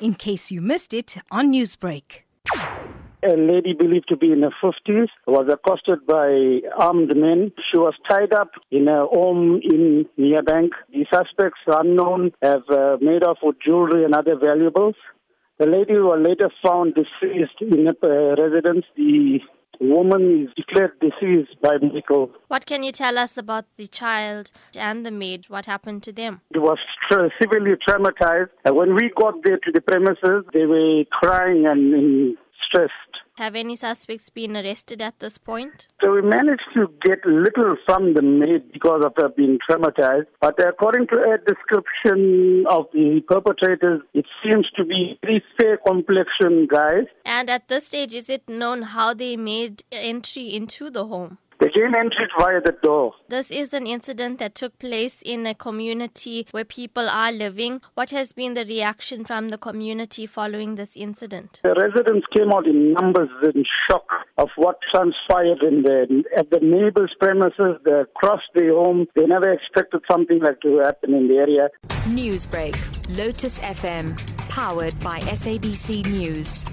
in case you missed it on Newsbreak. A lady believed to be in her 50s was accosted by armed men. She was tied up in a home in Merebank. The suspects, unknown, have uh, made off with jewelry and other valuables. The lady was later found deceased in a uh, residence. The woman is declared deceased by medical. What can you tell us about the child and the maid? What happened to them? He was tra- severely traumatized. When we got there to the premises, they were crying and, and stressed. Have any suspects been arrested at this point? So we managed to get little from the maid because of her being traumatized. But according to a description of the perpetrators, it seems to be very fair complexion guys. And at this stage, is it known how they made entry into the home? They gained entry via the door. This is an incident that took place in a community where people are living. What has been the reaction from the community following this incident? The residents came out in numbers in shock of what transpired in the at the neighbors' premises, they across the home. They never expected something like to happen in the area. Newsbreak, Lotus FM, powered by SABC News.